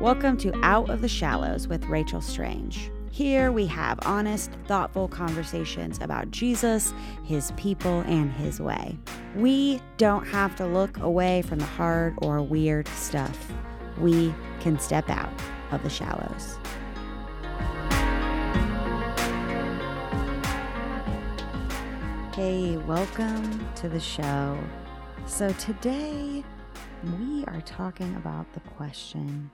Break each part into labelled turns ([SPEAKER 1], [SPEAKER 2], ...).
[SPEAKER 1] Welcome to Out of the Shallows with Rachel Strange. Here we have honest, thoughtful conversations about Jesus, his people, and his way. We don't have to look away from the hard or weird stuff. We can step out of the shallows. Hey, welcome to the show. So, today we are talking about the question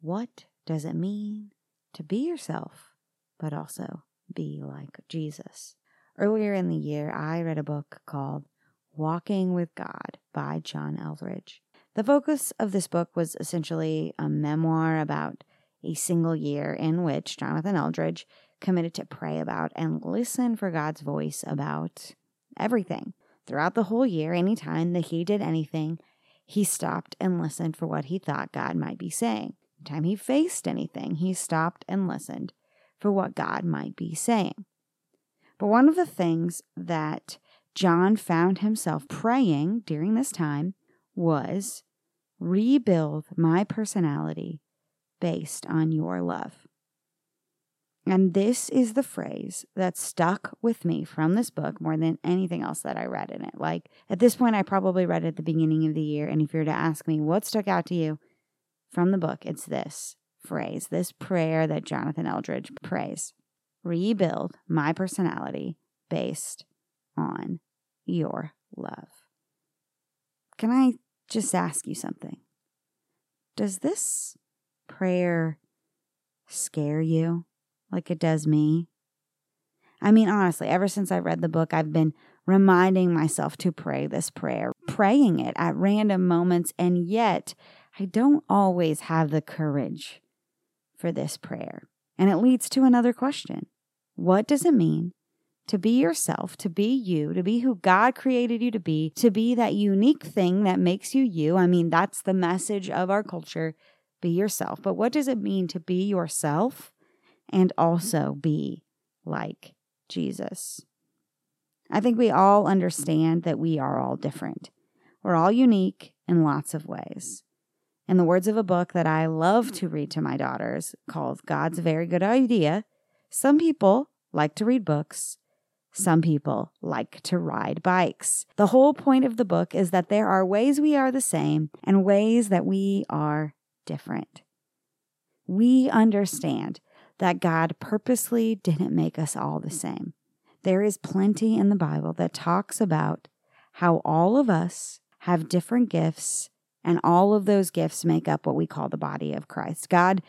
[SPEAKER 1] what does it mean to be yourself, but also be like Jesus? Earlier in the year, I read a book called Walking with God by John Eldredge. The focus of this book was essentially a memoir about a single year in which Jonathan Eldredge committed to pray about and listen for God's voice about everything. Throughout the whole year, anytime that he did anything, he stopped and listened for what he thought God might be saying. Anytime he faced anything, he stopped and listened for what God might be saying. But one of the things that John found himself praying during this time was rebuild my personality based on your love. And this is the phrase that stuck with me from this book more than anything else that I read in it. Like at this point, I probably read it at the beginning of the year. And if you were to ask me what stuck out to you from the book, it's this phrase, this prayer that Jonathan Eldredge prays rebuild my personality based on your love. Can I just ask you something? Does this prayer scare you? like it does me. I mean, honestly, ever since I read the book, I've been reminding myself to pray this prayer, praying it at random moments, and yet I don't always have the courage for this prayer. And it leads to another question What does it mean to be yourself, to be you, to be who God created you to be, to be that unique thing that makes you you? I mean, that's the message of our culture be yourself. But what does it mean to be yourself? and also be like Jesus. I think we all understand that we are all different. We're all unique in lots of ways. In the words of a book that I love to read to my daughters called God's Very Good Idea, some people like to read books. Some people like to ride bikes. The whole point of the book is that there are ways we are the same and ways that we are different. We understand that God purposely didn't make us all the same. There is plenty in the Bible that talks about how all of us have different gifts, and all of those gifts make up what we call the body of Christ. God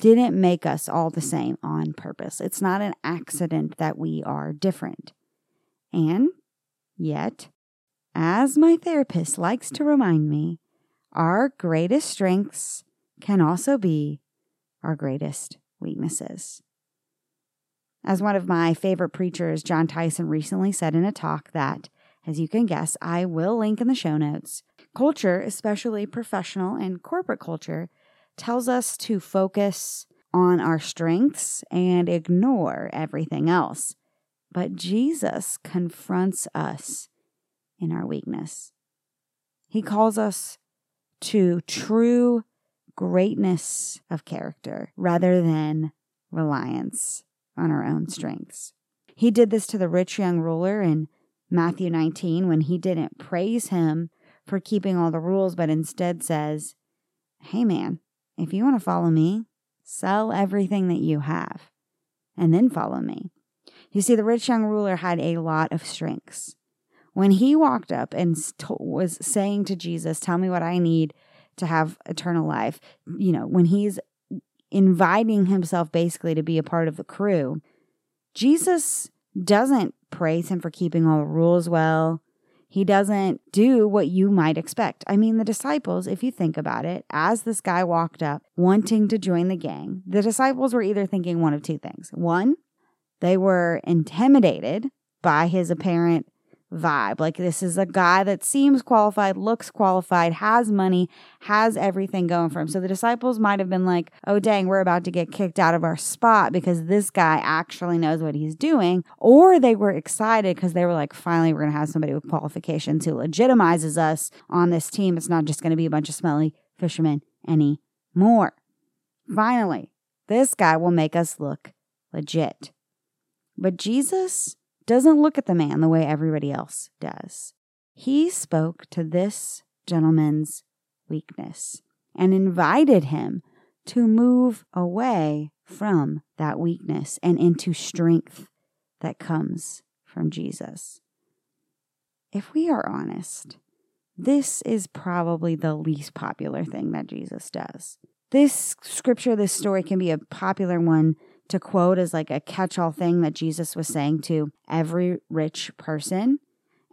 [SPEAKER 1] didn't make us all the same on purpose. It's not an accident that we are different. And yet, as my therapist likes to remind me, our greatest strengths can also be our greatest weaknesses. As one of my favorite preachers, Jon Tyson, recently said in a talk that, as you can guess, I will link in the show notes, culture, especially professional and corporate culture, tells us to focus on our strengths and ignore everything else. But Jesus confronts us in our weakness. He calls us to true greatness of character rather than reliance on our own strengths. He did this to the rich young ruler in Matthew 19 when he didn't praise him for keeping all the rules, but instead says, Hey man, if you want to follow me, sell everything that you have and then follow me. You see, the rich young ruler had a lot of strengths. When he walked up and was saying to Jesus, Tell me what I need to have eternal life. You know, when he's inviting himself basically to be a part of the crew, Jesus doesn't praise him for keeping all the rules well. He doesn't do what you might expect. I mean, the disciples, if you think about it, as this guy walked up wanting to join the gang, the disciples were either thinking one of two things. One, they were intimidated by his apparent vibe. Like this is a guy that seems qualified, looks qualified, has money, has everything going for him. So the disciples might have been like, "Oh dang, we're about to get kicked out of our spot because this guy actually knows what he's doing." Or they were excited because they were like, "Finally, we're going to have somebody with qualifications who legitimizes us on this team. It's not just going to be a bunch of smelly fishermen anymore." Finally, this guy will make us look legit. But Jesus doesn't look at the man the way everybody else does. He spoke to this gentleman's weakness and invited him to move away from that weakness and into strength that comes from Jesus. If we are honest, this is probably the least popular thing that Jesus does. This scripture, this story can be a popular one to quote as like a catch all thing that Jesus was saying to every rich person.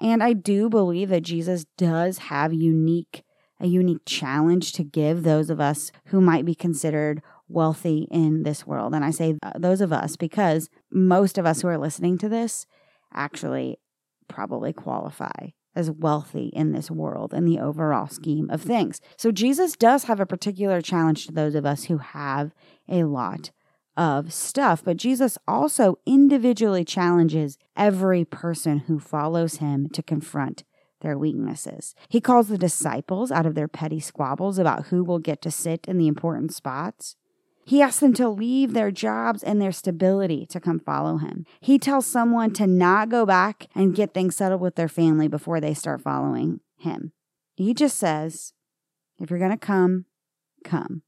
[SPEAKER 1] And I do believe that Jesus does have unique a unique challenge to give those of us who might be considered wealthy in this world. And I say uh, those of us because most of us who are listening to this actually probably qualify as wealthy in this world in the overall scheme of things. So Jesus does have a particular challenge to those of us who have a lot of stuff, but Jesus also individually challenges every person who follows him to confront their weaknesses. He calls the disciples out of their petty squabbles about who will get to sit in the important spots. He asks them to leave their jobs and their stability to come follow him. He tells someone to not go back and get things settled with their family before they start following him. He just says, if you're going to come, come.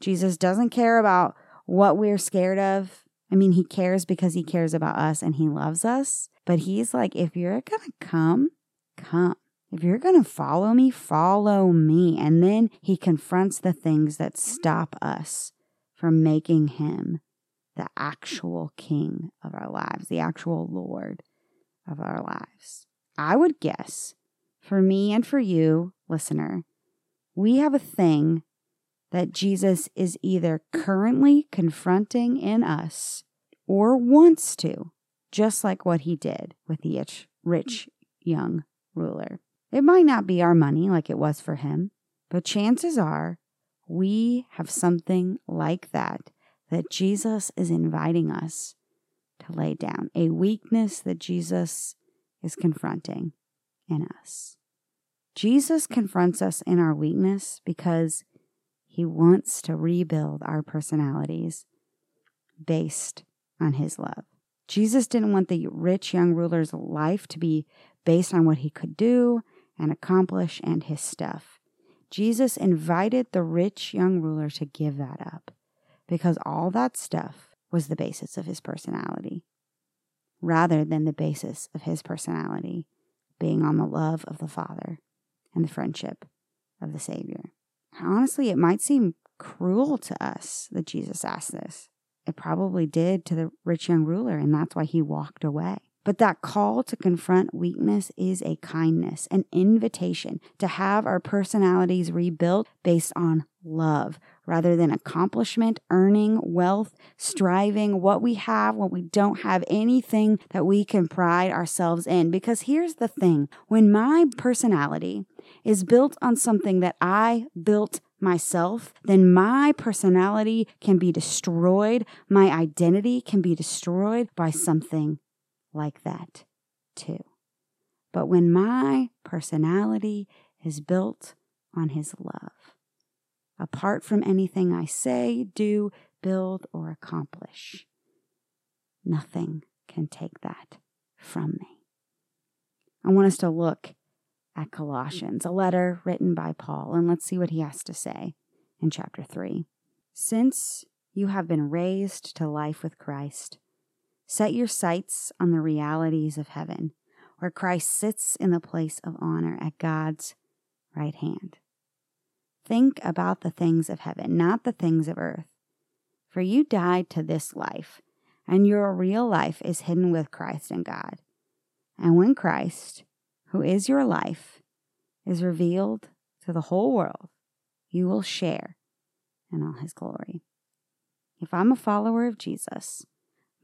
[SPEAKER 1] Jesus doesn't care about what we're scared of. I mean, he cares because he cares about us and he loves us. But he's like, if you're going to come, come. If you're going to follow me, follow me. And then he confronts the things that stop us from making him the actual king of our lives, the actual Lord of our lives. I would guess for me and for you, listener, we have a thing that Jesus is either currently confronting in us or wants to, just like what he did with the rich young ruler. It might not be our money like it was for him, but chances are we have something like that that Jesus is inviting us to lay down, a weakness that Jesus is confronting in us. Jesus confronts us in our weakness because he wants to rebuild our personalities based on his love. Jesus didn't want the rich young ruler's life to be based on what he could do and accomplish and his stuff. Jesus invited the rich young ruler to give that up because all that stuff was the basis of his personality, rather than the basis of his personality being on the love of the Father and the friendship of the Savior honestly, it might seem cruel to us that Jesus asked this. It probably did to the rich young ruler, and that's why he walked away. But that call to confront weakness is a kindness, an invitation to have our personalities rebuilt based on love rather than accomplishment, earning, wealth, striving, what we have, what we don't have, anything that we can pride ourselves in. Because here's the thing when my personality is built on something that I built myself, then my personality can be destroyed. My identity can be destroyed by something like that, too. But when my personality is built on His love, apart from anything I say, do, build, or accomplish, nothing can take that from me. I want us to look at Colossians, a letter written by Paul, and let's see what he has to say in chapter 3. Since you have been raised to life with Christ, set your sights on the realities of heaven, where Christ sits in the place of honor at God's right hand. Think about the things of heaven, not the things of earth. For you died to this life, and your real life is hidden with Christ in God. And when Christ, who is your life, is revealed to the whole world, you will share in all his glory. If I'm a follower of Jesus,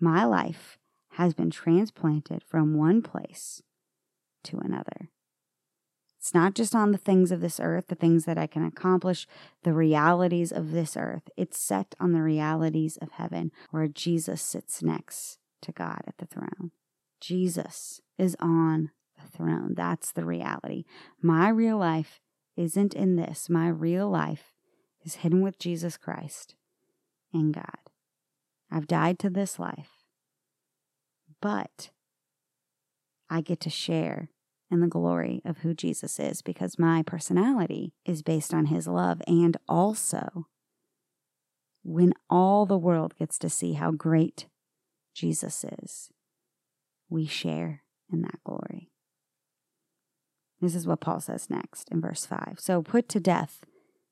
[SPEAKER 1] my life has been transplanted from one place to another. It's not just on the things of this earth, the things that I can accomplish, the realities of this earth. It's set on the realities of heaven, where Jesus sits next to God at the throne. Jesus is on throne. That's the reality. My real life isn't in this. My real life is hidden with Jesus Christ in God. I've died to this life, but I get to share in the glory of who Jesus is because my personality is based on his love. And also, when all the world gets to see how great Jesus is, we share in that glory. This is what Paul says next in verse 5. So put to death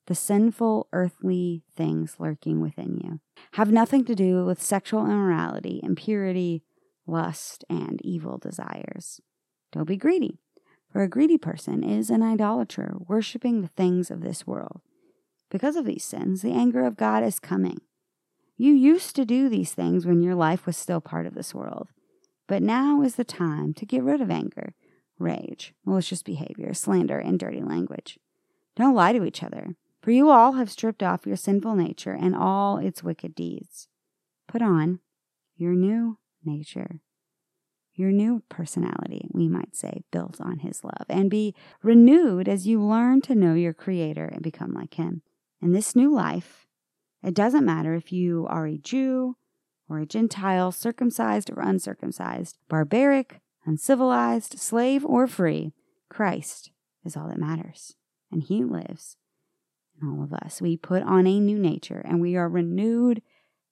[SPEAKER 1] the sinful earthly things lurking within you. Have nothing to do with sexual immorality, impurity, lust, and evil desires. Don't be greedy, for a greedy person is an idolater, worshiping the things of this world. Because of these sins, the anger of God is coming. You used to do these things when your life was still part of this world, but now is the time to get rid of anger, rage, malicious behavior, slander, and dirty language. Don't lie to each other for you all have stripped off your sinful nature and all its wicked deeds. Put on your new nature, your new personality, we might say, built on His love, and be renewed as you learn to know your Creator and become like Him. In this new life, it doesn't matter if you are a Jew or a Gentile, circumcised or uncircumcised, barbaric, uncivilized, slave or free, Christ is all that matters, and He lives in all of us. We put on a new nature and we are renewed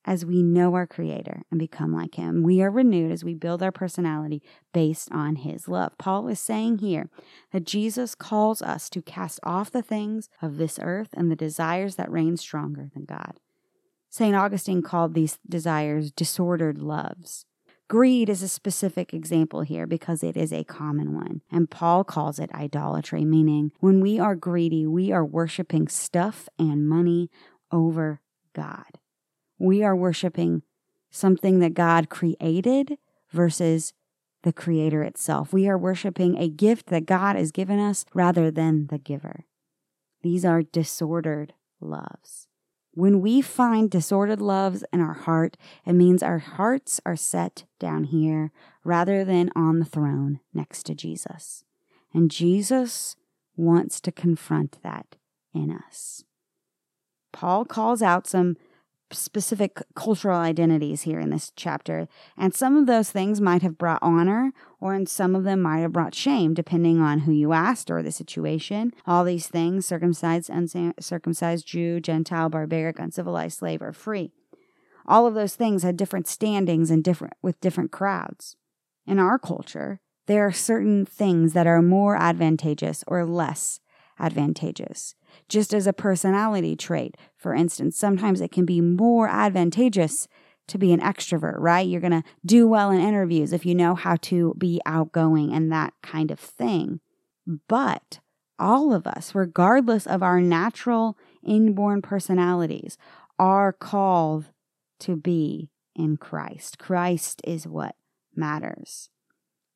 [SPEAKER 1] as we know our Creator and become like Him. We are renewed as we build our personality based on His love. Paul is saying here that Jesus calls us to cast off the things of this earth and the desires that reign stronger than God. St. Augustine called these desires disordered loves. Greed is a specific example here because it is a common one. And Paul calls it idolatry, meaning when we are greedy, we are worshiping stuff and money over God. We are worshiping something that God created versus the creator itself. We are worshiping a gift that God has given us rather than the giver. These are disordered loves. When we find disordered loves in our heart, it means our hearts are set down here rather than on the throne next to Jesus. And Jesus wants to confront that in us. Paul calls out some specific cultural identities here in this chapter. And some of those things might have brought honor, or in some of them might have brought shame, depending on who you asked or the situation. All these things circumcised, uncircumcised, Jew, Gentile, barbaric, uncivilized, slave, or free. All of those things had different standings and different with different crowds. In our culture, there are certain things that are more advantageous or less advantageous just as a personality trait. For instance, sometimes it can be more advantageous to be an extrovert, right? You're going to do well in interviews if you know how to be outgoing and that kind of thing. But all of us, regardless of our natural inborn personalities, are called to be in Christ. Christ is what matters.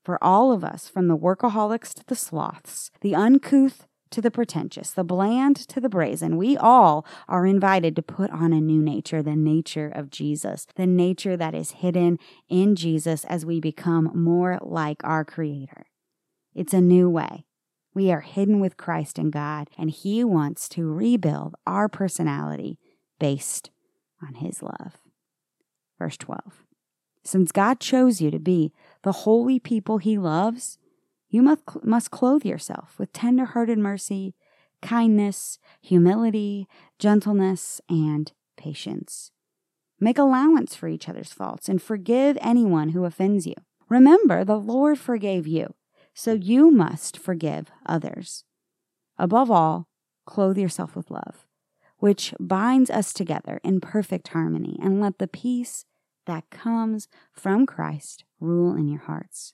[SPEAKER 1] For all of us, from the workaholics to the sloths, the uncouth to the pretentious, the bland to the brazen. We all are invited to put on a new nature, the nature of Jesus, the nature that is hidden in Jesus as we become more like our Creator. It's a new way. We are hidden with Christ in God, and He wants to rebuild our personality based on His love. Verse 12 Since God chose you to be the holy people He loves, you must, must clothe yourself with tender hearted mercy, kindness, humility, gentleness, and patience. Make allowance for each other's faults and forgive anyone who offends you. Remember, the Lord forgave you, so you must forgive others. Above all, clothe yourself with love, which binds us together in perfect harmony, and let the peace that comes from Christ rule in your hearts.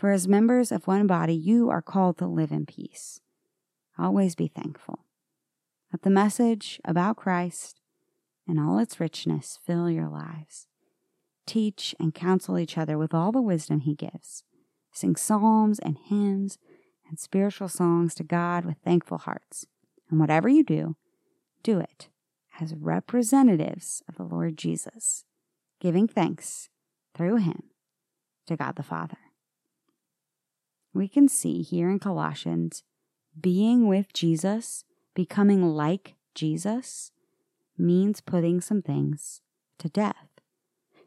[SPEAKER 1] For as members of one body, you are called to live in peace. Always be thankful. Let the message about Christ and all its richness fill your lives. Teach and counsel each other with all the wisdom He gives. Sing psalms and hymns and spiritual songs to God with thankful hearts. And whatever you do, do it as representatives of the Lord Jesus, giving thanks through Him to God the Father we can see here in Colossians being with Jesus, becoming like Jesus, means putting some things to death.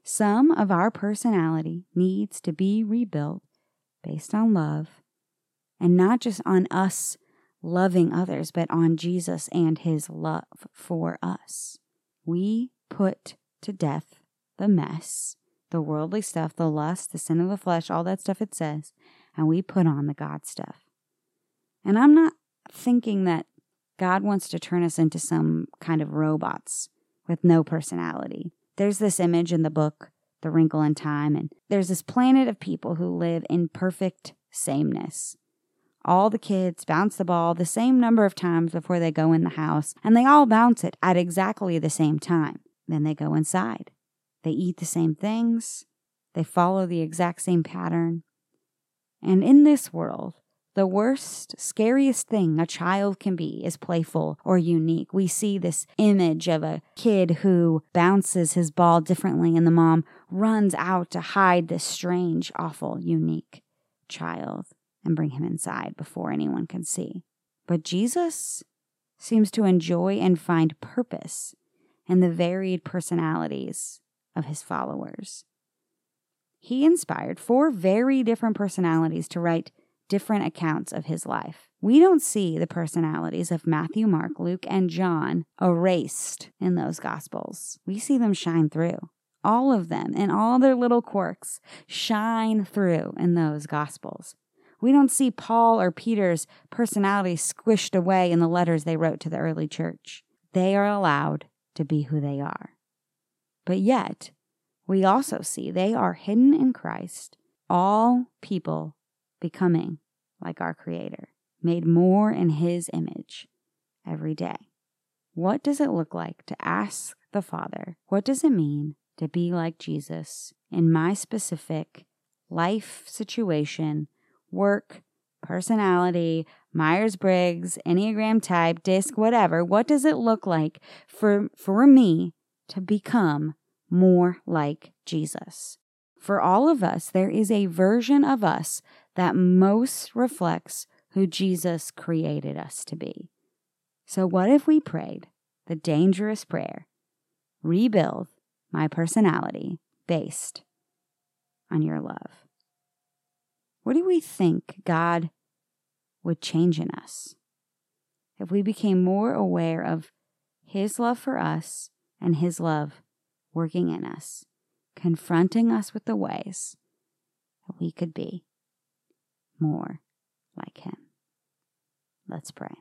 [SPEAKER 1] Some of our personality needs to be rebuilt based on love and not just on us loving others, but on Jesus and his love for us. We put to death the mess, the worldly stuff, the lust, the sin of the flesh, all that stuff it says, and we put on the God stuff. And I'm not thinking that God wants to turn us into some kind of robots with no personality. There's this image in the book, The Wrinkle in Time, and there's this planet of people who live in perfect sameness. All the kids bounce the ball the same number of times before they go in the house, and they all bounce it at exactly the same time. Then they go inside. They eat the same things, they follow the exact same pattern. And in this world, the worst, scariest thing a child can be is playful or unique. We see this image of a kid who bounces his ball differently, and the mom runs out to hide this strange, awful, unique child and bring him inside before anyone can see. But Jesus seems to enjoy and find purpose in the varied personalities of his followers. He inspired four very different personalities to write different accounts of his life. We don't see the personalities of Matthew, Mark, Luke, and John erased in those Gospels. We see them shine through. All of them and all their little quirks shine through in those Gospels. We don't see Paul or Peter's personality squished away in the letters they wrote to the early church. They are allowed to be who they are. But yet, we also see they are hidden in Christ, all people becoming like our Creator, made more in His image every day. What does it look like to ask the Father, what does it mean to be like Jesus in my specific life situation, work, personality, Myers Briggs, Enneagram type, DiSC, whatever? What does it look like for, for me to become more like Jesus? For all of us, there is a version of us that most reflects who Jesus created us to be. So, what if we prayed the dangerous prayer rebuild my personality based on your love? What do we think God would change in us if we became more aware of His love for us and His love working in us, confronting us with the ways that we could be more like Him. Let's pray.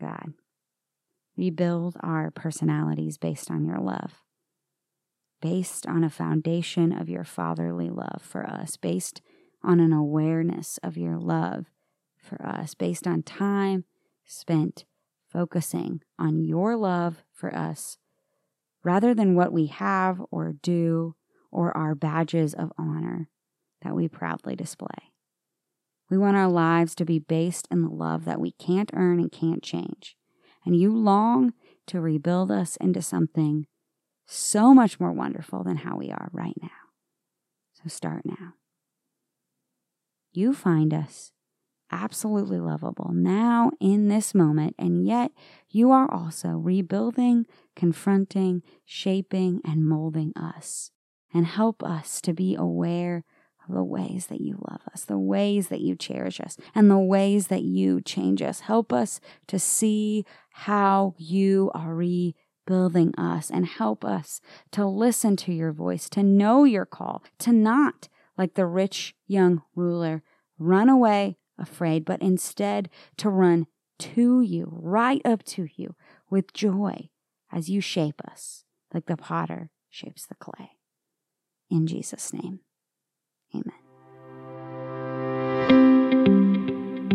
[SPEAKER 1] God, rebuild our personalities based on your love, based on a foundation of your fatherly love for us, based on an awareness of your love for us, based on time spent focusing on your love for us rather than what we have or do or our badges of honor that we proudly display. We want our lives to be based in the love that we can't earn and can't change. And you long to rebuild us into something so much more wonderful than how we are right now. So start now. You find us absolutely lovable now in this moment, and yet you are also rebuilding, confronting, shaping, and molding us. And help us to be aware of the ways that you love us, the ways that you cherish us, and the ways that you change us. Help us to see how you are rebuilding us and help us to listen to your voice, to know your call, to not, like the rich young ruler, run away afraid, but instead to run to you, right up to you, with joy as you shape us, like the potter shapes the clay. In Jesus' name. Amen.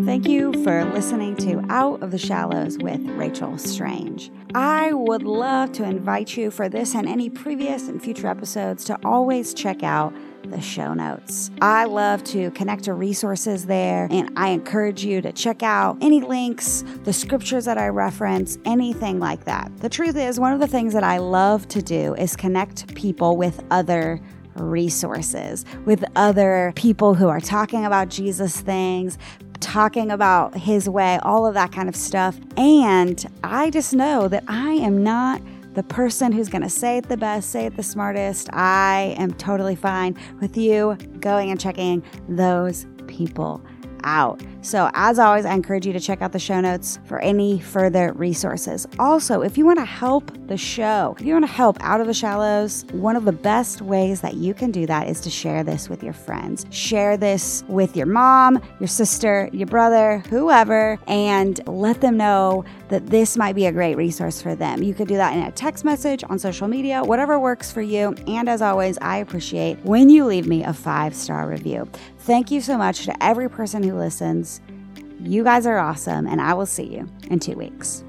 [SPEAKER 1] Thank you for listening to Out of the Shallows with Rachel Strange. I would love to invite you for this and any previous and future episodes to always check out the show notes. I love to connect to resources there, and I encourage you to check out any links, the scriptures that I reference, anything like that. The truth is, one of the things that I love to do is connect people with other resources with other people who are talking about Jesus things, talking about his way, all of that kind of stuff. And I just know that I am not the person who's going to say it the best, say it the smartest. I am totally fine with you going and checking those people out. So, as always, I encourage you to check out the show notes for any further resources. Also, if you want to help the show, if you want to help out of the shallows, one of the best ways that you can do that is to share this with your friends. Share this with your mom, your sister, your brother, whoever, and let them know that this might be a great resource for them. You could do that in a text message, on social media, whatever works for you. And as always, I appreciate when you leave me a five star review. Thank you so much to every person who listens. You guys are awesome, and I will see you in two weeks.